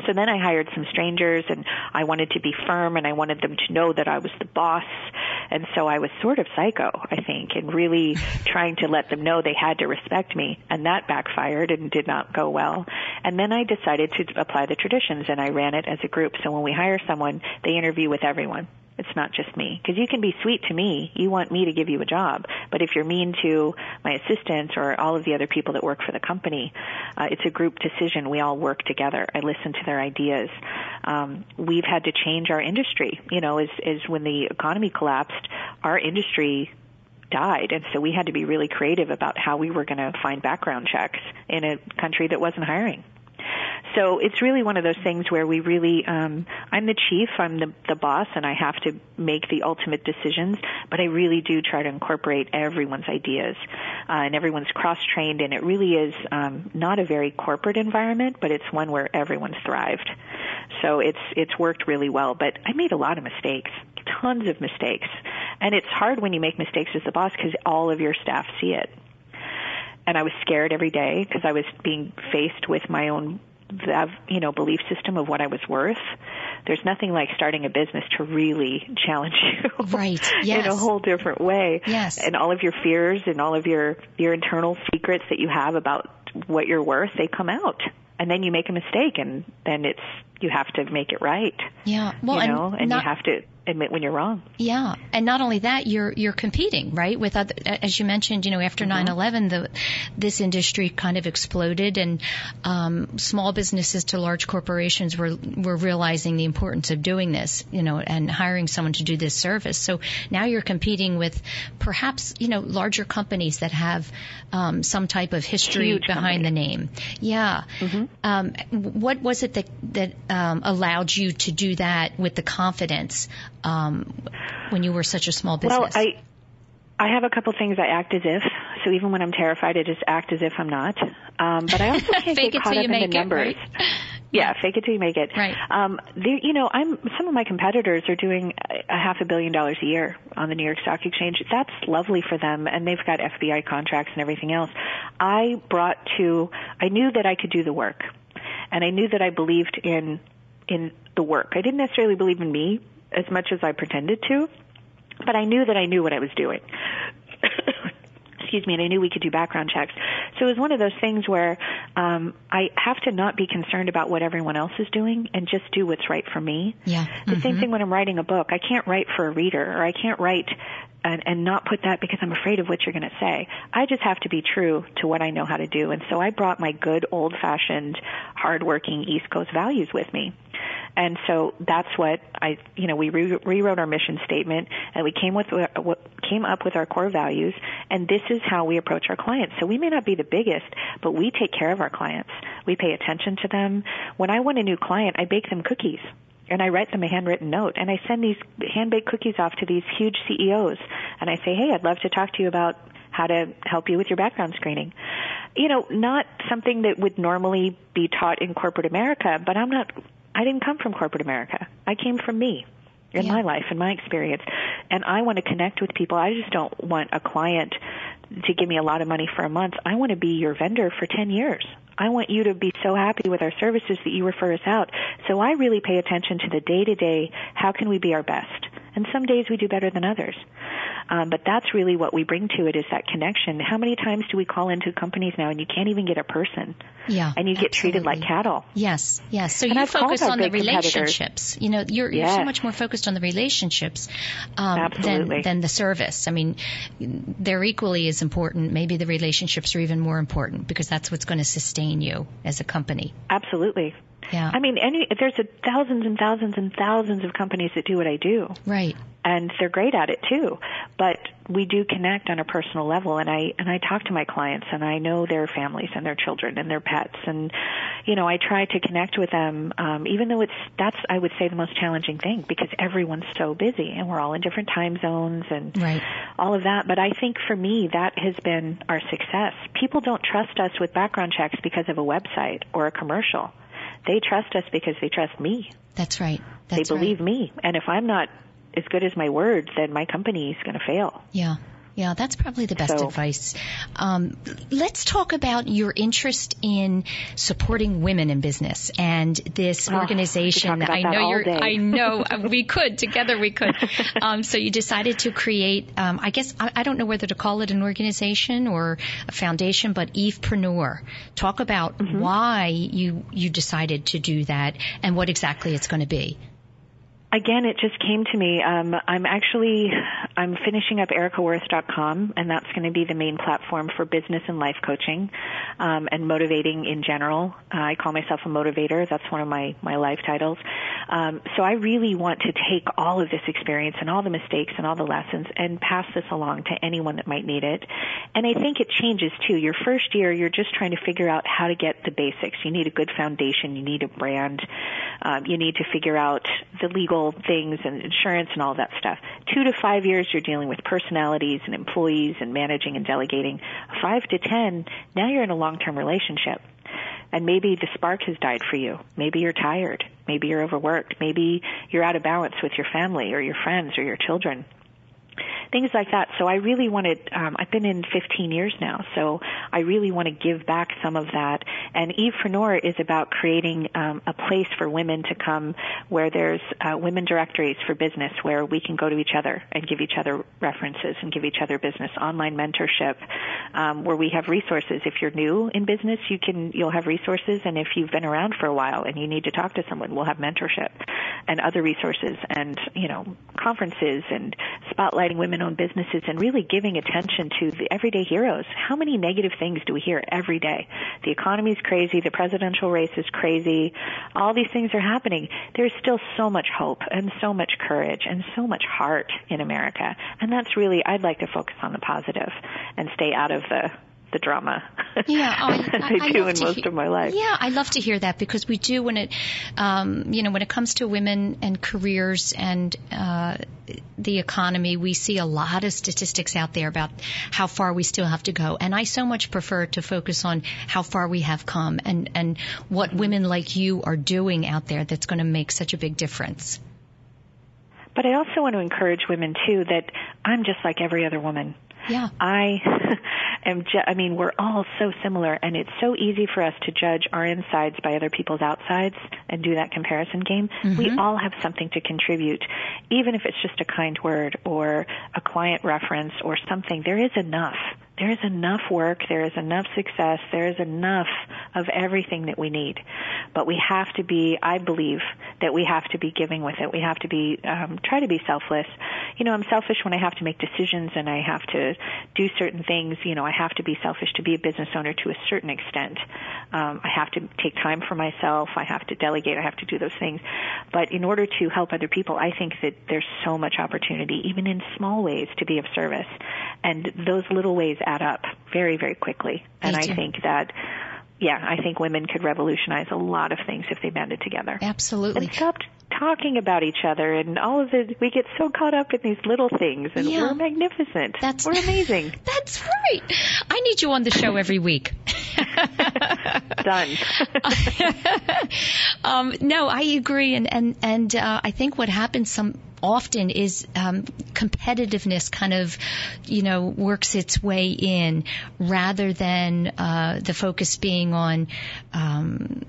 So then I hired some strangers and I wanted to be firm and I wanted them to know that I was the boss. And so I was sort of psycho, I think, and really trying to let them know they had to respect me. And that backfired and did not go well. And then I decided to apply the traditions and I ran it as a group. So when we hire someone, they interview with everyone. It's not just me. Because you can be sweet to me. You want me to give you a job. But if you're mean to my assistants or all of the other people that work for the company, uh, it's a group decision. We all work together. I listen to their ideas. Um, we've had to change our industry. You know, as, as when the economy collapsed, our industry died. And so we had to be really creative about how we were going to find background checks in a country that wasn't hiring. So it's really one of those things where we really, um, I'm the chief, I'm the, the boss, and I have to make the ultimate decisions, but I really do try to incorporate everyone's ideas, uh, and everyone's cross-trained, and it really is um, not a very corporate environment, but it's one where everyone's thrived. So it's it's worked really well, but I made a lot of mistakes, tons of mistakes, and it's hard when you make mistakes as the boss because all of your staff see it and I was scared every day because I was being faced with my own you know belief system of what I was worth. There's nothing like starting a business to really challenge you, right? Yes. in a whole different way. Yes. And all of your fears and all of your your internal secrets that you have about what you're worth, they come out. And then you make a mistake, and then it's you have to make it right. Yeah. Well, you know, and, and not, you have to admit when you're wrong. Yeah, and not only that, you're you're competing, right? With other, as you mentioned, you know, after mm-hmm. 9/11, the this industry kind of exploded, and um, small businesses to large corporations were were realizing the importance of doing this, you know, and hiring someone to do this service. So now you're competing with perhaps you know larger companies that have um, some type of history Huge behind company. the name. Yeah. Mm-hmm. Um, what was it that that um, allowed you to do that with the confidence? Um, when you were such a small business? Well, I I have a couple things I act as if. So even when I'm terrified, I just act as if I'm not. Um, but I also can't get caught up in the it, numbers. Right? Yeah, fake it till you make it. Right. Um, you know, I'm some of my competitors are doing a half a billion dollars a year on the New York Stock Exchange. That's lovely for them, and they've got FBI contracts and everything else. I brought to, I knew that I could do the work, and I knew that I believed in in the work. I didn't necessarily believe in me as much as I pretended to, but I knew that I knew what I was doing. Excuse me, and I knew we could do background checks. So it was one of those things where um, I have to not be concerned about what everyone else is doing and just do what's right for me. Yeah. The mm-hmm. same thing when I'm writing a book. I can't write for a reader, or I can't write and, and not put that because I'm afraid of what you're going to say. I just have to be true to what I know how to do. And so I brought my good old fashioned, hardworking East Coast values with me. And so that's what I, you know, we re- rewrote our mission statement and we came with what came up with our core values. And this is how we approach our clients. So we may not be the biggest, but we take care of our clients. We pay attention to them. When I want a new client, I bake them cookies and I write them a handwritten note and I send these hand baked cookies off to these huge CEOs and I say, hey, I'd love to talk to you about how to help you with your background screening. You know, not something that would normally be taught in corporate America, but I'm not, I didn't come from corporate America. I came from me in yeah. my life, in my experience. And I want to connect with people. I just don't want a client to give me a lot of money for a month. I want to be your vendor for 10 years. I want you to be so happy with our services that you refer us out. So I really pay attention to the day to day, how can we be our best? And some days we do better than others. Um, but that's really what we bring to it is that connection. How many times do we call into companies now and you can't even get a person? Yeah. And you get treated like cattle. Yes, yes. So and you I've focus on the relationships. You know, you're, you're yes. so much more focused on the relationships um, than, than the service. I mean, they're equally as important. Maybe the relationships are even more important because that's what's going to sustain you as a company. Absolutely. Yeah. I mean, any there's a thousands and thousands and thousands of companies that do what I do. Right. And they're great at it too. But we do connect on a personal level and I and I talk to my clients and I know their families and their children and their pets and you know, I try to connect with them um even though it's that's I would say the most challenging thing because everyone's so busy and we're all in different time zones and right. all of that. But I think for me that has been our success. People don't trust us with background checks because of a website or a commercial. They trust us because they trust me. That's right. That's they believe right. me. And if I'm not as good as my word, then my company is going to fail. Yeah. Yeah, that's probably the best So- advice. Um, let's talk about your interest in supporting women in business and this Oh, organization. we could talk about I know you're. day. I know uh, we could together. We could. Um, so you decided to create. Um, I guess I, I don't know whether to call it an organization or a foundation, but Evepreneur. Talk about Mm-hmm. why you you decided to do that and what exactly it's going to be. Again, it just came to me. Um, I'm actually I'm finishing up erikaworth.com, and that's going to be the main platform for business and life coaching um, and motivating in general. Uh, I call myself a motivator. That's one of my my life titles. Um, so I really want to take all of this experience and all the mistakes and all the lessons and pass this along to anyone that might need it. And I think it changes too. Your first year, you're just trying to figure out how to get the basics. You need a good foundation. You need a brand. Um, you need to figure out the legal things and insurance and all that stuff. Two to five years, you're dealing with personalities and employees and managing and delegating. Five to ten, now you're in a long-term relationship. And maybe the spark has died for you. Maybe you're tired. Maybe you're overworked. Maybe you're out of balance with your family or your friends or your children things like that. So I really wanted, um, I've been in 15 years now, so I really want to give back some of that. And Evepreneur is about creating um, a place for women to come where there's uh, women directories for business where we can go to each other and give each other references and give each other business online mentorship um, where we have resources. If you're new in business, you can you'll have resources, and if you've been around for a while and you need to talk to someone, we'll have mentorship and other resources and you know conferences and spotlighting women-owned businesses and really giving attention to the everyday heroes. How many negative things do we hear every day? The economy's crazy, the presidential race is crazy, all these things are happening. There's still so much hope and so much courage and so much heart in America, and that's really I'd like to focus on the positive and stay out of the the drama. Yeah, oh, I, I, I do love in most of my life. Yeah, I love to hear that because we do when it, um, you know, when it comes to women and careers and uh, the economy, we see a lot of statistics out there about how far we still have to go, and I so much prefer to focus on how far we have come and and what women like you are doing out there that's going to make such a big difference. But I also want to encourage women too that I'm just like every other woman. Yeah. I am ju- I mean we're all so similar and it's so easy for us to judge our insides by other people's outsides and do that comparison game. We mm-hmm. all have something to contribute even if it's just a kind word or a client reference or something. There is enough. There is enough work, there is enough success, there is enough of everything that we need. But we have to be, I believe, that we have to be giving with it. We have to be, um, try to be selfless. You know, I'm selfish when I have to make decisions and I have to do certain things. You know, I have to be selfish to be a business owner to a certain extent. Um, I have to take time for myself. I have to delegate. I have to do those things. But in order to help other people, I think that there's so much opportunity, even in small ways, to be of service. And those little ways add up very, very quickly. And I do. think that, yeah, I think women could revolutionize a lot of things if they banded together. Absolutely. And stopped talking about each other and all of the, we get so caught up in these little things and Yeah. we're magnificent. That's we're amazing. That's right. I need you on the show every week. Done. um, no, I agree, and and and uh, I think what happens some often is um, competitiveness kind of, you know, works its way in rather than uh, the focus being on um,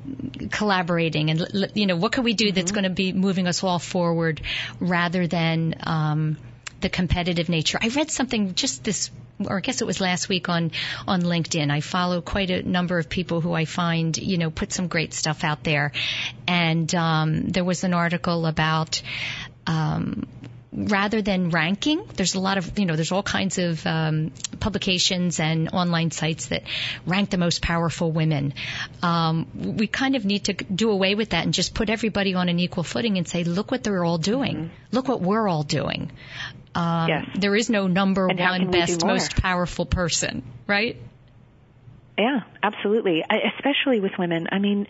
collaborating and you know what can we do that's going to be moving us all forward rather than um, the competitive nature. I read something just this or I guess it was last week on on LinkedIn. I follow quite a number of people who I find, you know, put some great stuff out there. And um, there was an article about um, rather than ranking, there's a lot of, you know, there's all kinds of um, publications and online sites that rank the most powerful women. Um, we kind of need to do away with that and just put everybody on an equal footing and say, look what they're all doing. Mm-hmm. Look what we're all doing. Um, yes. There is no number and one best, most powerful person, right? Yeah, absolutely. I, especially with women. I mean,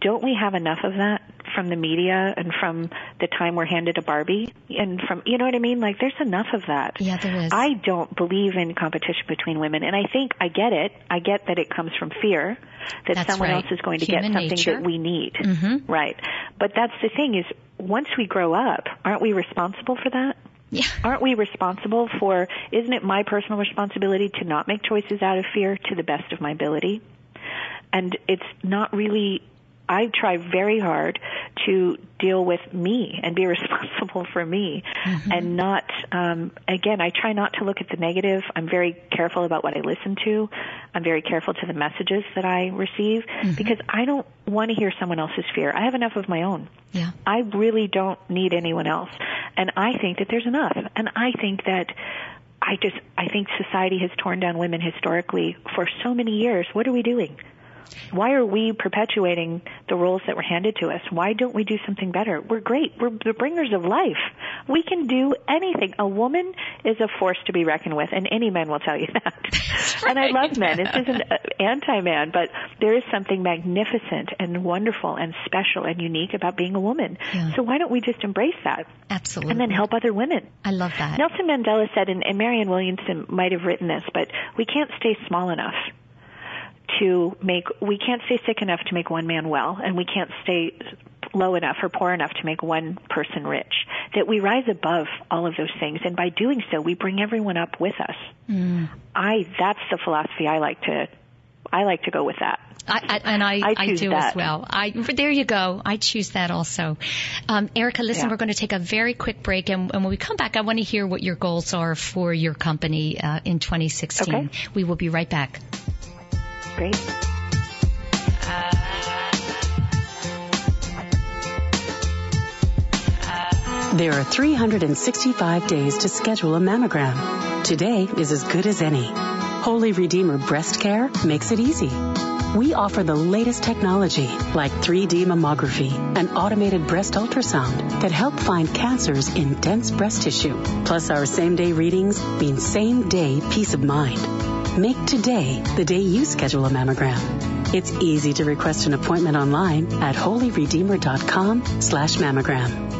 don't we have enough of that from the media and from the time we're handed a Barbie and from you know what I mean? Like there's enough of that. Yeah, there is. I don't believe in competition between women and I think I get it. I get that it comes from fear that that's someone right. else is going to Human get something nature. that we need. Mm-hmm. Right. But that's the thing is once we grow up, aren't we responsible for that? Yeah. Aren't we responsible for, isn't it my personal responsibility to not make choices out of fear to the best of my ability? And it's not really I try very hard to deal with me and be responsible for me mm-hmm. and not um again I try not to look at the negative. I'm very careful about what I listen to. I'm very careful to the messages that I receive mm-hmm. because I don't want to hear someone else's fear. I have enough of my own. Yeah. I really don't need anyone else. And I think that there's enough. And I think that I just I think society has torn down women historically for so many years. What are we doing why are we perpetuating the roles that were handed to us? Why don't we do something better? We're great. We're the bringers of life. We can do anything. A woman is a force to be reckoned with, and any man will tell you that. Right. And I love men. This isn't uh, anti-man, but there is something magnificent and wonderful and special and unique about being a woman. Yeah. So why don't we just embrace that? Absolutely. And then help other women. I love that. Nelson Mandela said, and, and Marianne Williamson might have written this, but we can't stay small enough to make we can't stay sick enough to make one man well and we can't stay low enough or poor enough to make one person rich that we rise above all of those things and by doing so we bring everyone up with us mm. i that's the philosophy i like to i like to go with that I, I, and I, I, I do that. as well. I, there you go. I choose that also. Um, Erika, listen, Yeah. we're going to take a very quick break, and, and when we come back, I want to hear what your goals are for your company uh, in 2016. Okay. We will be right back. Great There are 365 days to schedule a mammogram. Today is as good as any. Holy Redeemer Breast Care makes it easy. We offer the latest technology like 3D mammography and automated breast ultrasound that help find cancers in dense breast tissue. Plus, our same day readings mean same day peace of mind. Make today the day you schedule a mammogram. It's easy to request an appointment online at holyredeemer.com slash mammogram.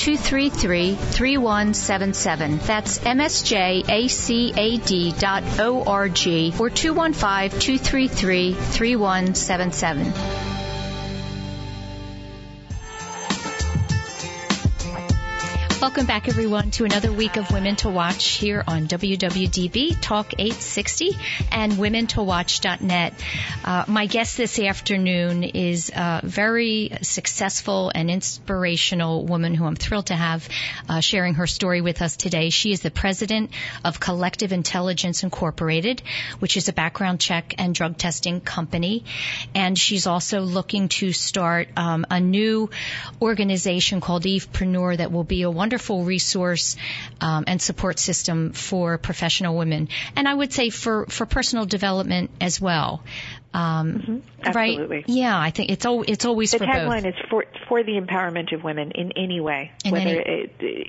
233 3177. That's msjacad.org or 215 233 3177. Welcome back, everyone, to another week of Women to Watch here on WWDB Talk 860 and WomenToWatch.net. Uh, my guest this afternoon is a very successful and inspirational woman who I'm thrilled to have uh, sharing her story with us today. She is the president of Collective Intelligence Incorporated, which is a background check and drug testing company, and she's also looking to start um, a new organization called Evepreneur that will be a wonderful resource um, and support system for professional women, and I would say for for personal development as well. Um, Right? Absolutely. Yeah, I think it's al- it's always the for both. tagline is for for the empowerment of women in any way, In whether any- it,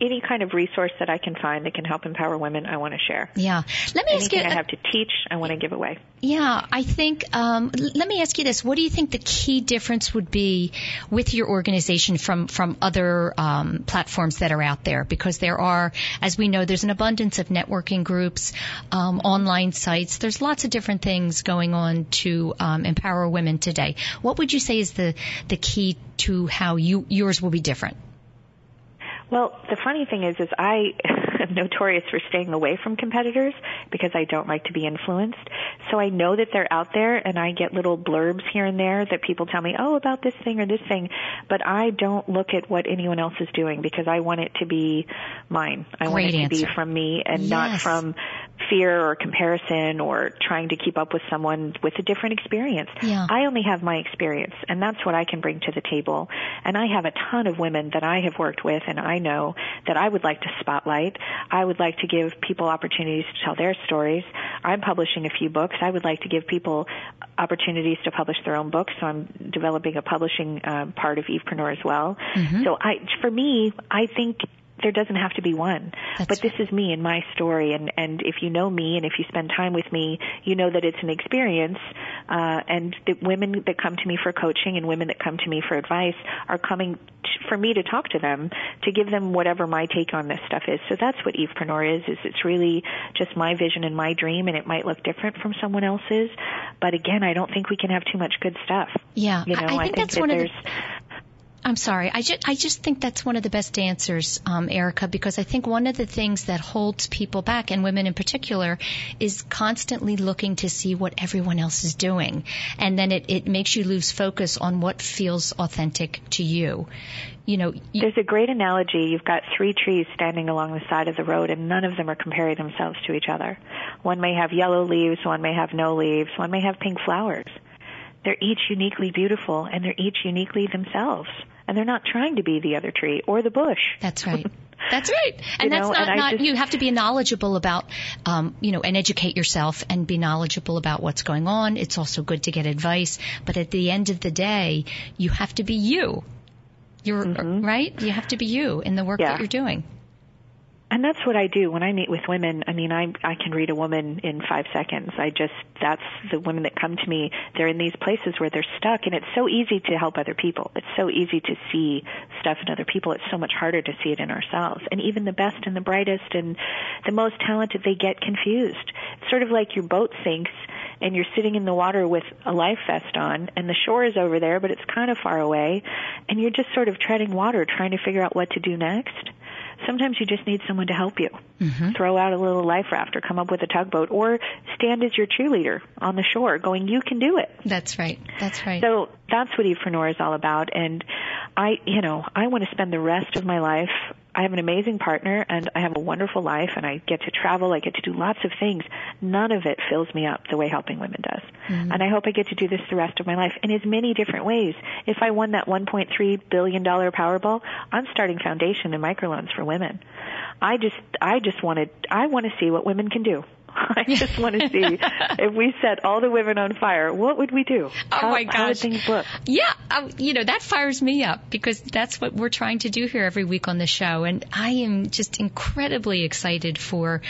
any kind of resource that I can find that can help empower women, I want to share. Yeah. Let me ask you. Anything I have to teach, I want to give away. Yeah, I think. Um, let me ask you this: What do you think the key difference would be with your organization from from other um, platforms that are out there? Because there are, as we know, there's an abundance of networking groups, um, online sites. There's lots of different things going on to um, empower women today. What would you say is the the key to how you yours will be different? Well, the funny thing is, is I am notorious for staying away from competitors because I don't like to be influenced. So I know that they're out there and I get little blurbs here and there that people tell me, oh, about this thing or this thing, but I don't look at what anyone else is doing because I want it to be mine. I Great want it to answer. be from me and Yes. not from fear or comparison or trying to keep up with someone with a different experience. Yeah. I only have my experience and that's what I can bring to the table. And I have a ton of women that I have worked with and I know that I would like to spotlight. I would like to give people opportunities to tell their stories. I'm publishing a few books. I would like to give people opportunities to publish their own books. So I'm developing a publishing um, part of Evepreneur as well. Mm-hmm. So I, for me, I think there doesn't have to be one. That's but this is me and my story and, and if you know me and if you spend time with me, you know that it's an experience, uh, and the women that come to me for coaching and women that come to me for advice are coming t- for me to talk to them, to give them whatever my take on this stuff is. So that's what Evepreneur is, is it's really just my vision and my dream and it might look different from someone else's. But again, I don't think we can have too much good stuff. Yeah, You know, I, I think that's that one of the. I'm sorry. I just I just think that's one of the best answers, um, Erika, because I think one of the things that holds people back, and women in particular, is constantly looking to see what everyone else is doing, and then it it makes you lose focus on what feels authentic to you. You know, you, There's a great analogy. You've got three trees standing along the side of the road, and none of them are comparing themselves to each other. One may have yellow leaves, one may have no leaves, one may have pink flowers. They're each uniquely beautiful, and they're each uniquely themselves. And they're not trying to be the other tree or the bush. That's right. That's right. And You that's know, not, and not just- you have to be knowledgeable about, um, you know, and educate yourself and be knowledgeable about what's going on. It's also good to get advice. But at the end of the day, you have to be you. You're, right? You have to be you in the work Mm-hmm. Yeah. that you're doing. And that's what I do when I meet with women. I mean, I I can read a woman in five seconds. I just that's the women that come to me. They're in these places where they're stuck, and it's so easy to help other people. It's so easy to see stuff in other people. It's so much harder to see it in ourselves. And even the best and the brightest and the most talented, they get confused. It's sort of like your boat sinks and you're sitting in the water with a life vest on and the shore is over there but it's kind of far away and you're just sort of treading water trying to figure out what to do next sometimes you just need someone to help you mm-hmm. throw out a little life raft or come up with a tugboat or stand as your cheerleader on the shore going you can do it That's right. That's right. so that's what Evepreneur is all about. And I, you know, I want to spend the rest of my life. I have an amazing partner and I have a wonderful life and I get to travel. I get to do lots of things. None of it fills me up the way helping women does. Mm-hmm. And I hope I get to do this the rest of my life in as many different ways. If I won that $1.3 billion Powerball, I'm starting foundation and microloans for women. I just, I just wanted, I want to see what women can do. I just want to see if we set all the women on fire, what would we do? Oh how, my How would things look? Yeah, um, you know, that fires me up because that's what we're trying to do here every week on the show. And I am just incredibly excited for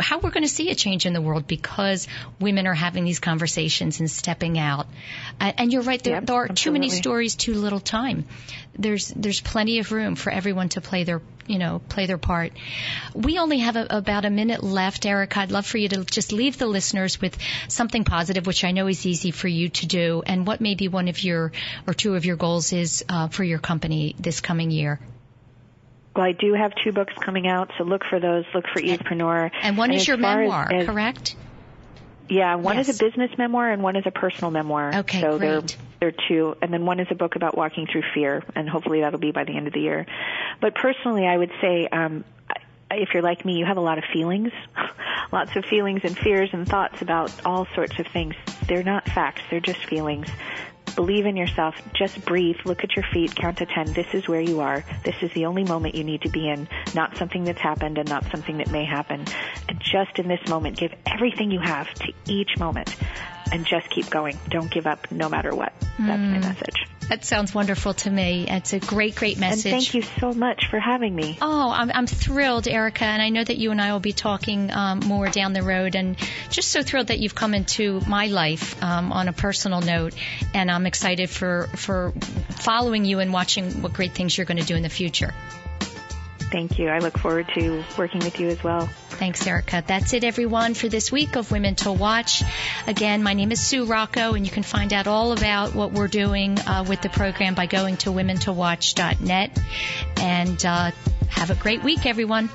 how we're going to see a change in the world because women are having these conversations and stepping out. Uh, and you're right, there, Yep, there are too many stories, too little time. There's there's plenty of room for everyone to play their you know play their part. We only have a, about a minute left, Erika. I'd love for you to just leave the listeners with something positive, which I know is easy for you to do, and what maybe one of your or two of your goals is uh, for your company this coming year. Well, I do have two books coming out, so look for those. Look for Evepreneur. And one is your far as- memoir, as- correct? Yeah, one Yes. is a business memoir and one is a personal memoir. Okay, so great. they're they're two, and then one is a book about walking through fear, and hopefully that'll be by the end of the year. But personally, I would say. um if you're like me, you have a lot of feelings, lots of feelings and fears and thoughts about all sorts of things. They're not facts, they're just feelings. Believe in yourself. Just breathe. Look at your feet. Count to ten. This is where you are. This is the only moment you need to be in. Not something that's happened and not something that may happen. And just in this moment, give everything you have to each moment and just keep going. Don't give up no matter what. That's my hmm. message. That sounds wonderful to me. It's a great, great message. And thank you so much for having me. Oh, I'm, I'm thrilled, Erika, and I know that you and I will be talking um, more down the road. And just so thrilled that you've come into my life um, on a personal note, and I'm excited for for following you and watching what great things you're going to do in the future. Thank you. I look forward to working with you as well. Thanks, Erika. That's it, everyone, for this week of Women to Watch. Again, my name is Sue Rocco, and you can find out all about what we're doing uh, with the program by going to womentowatch.net. And uh, Have a great week, everyone.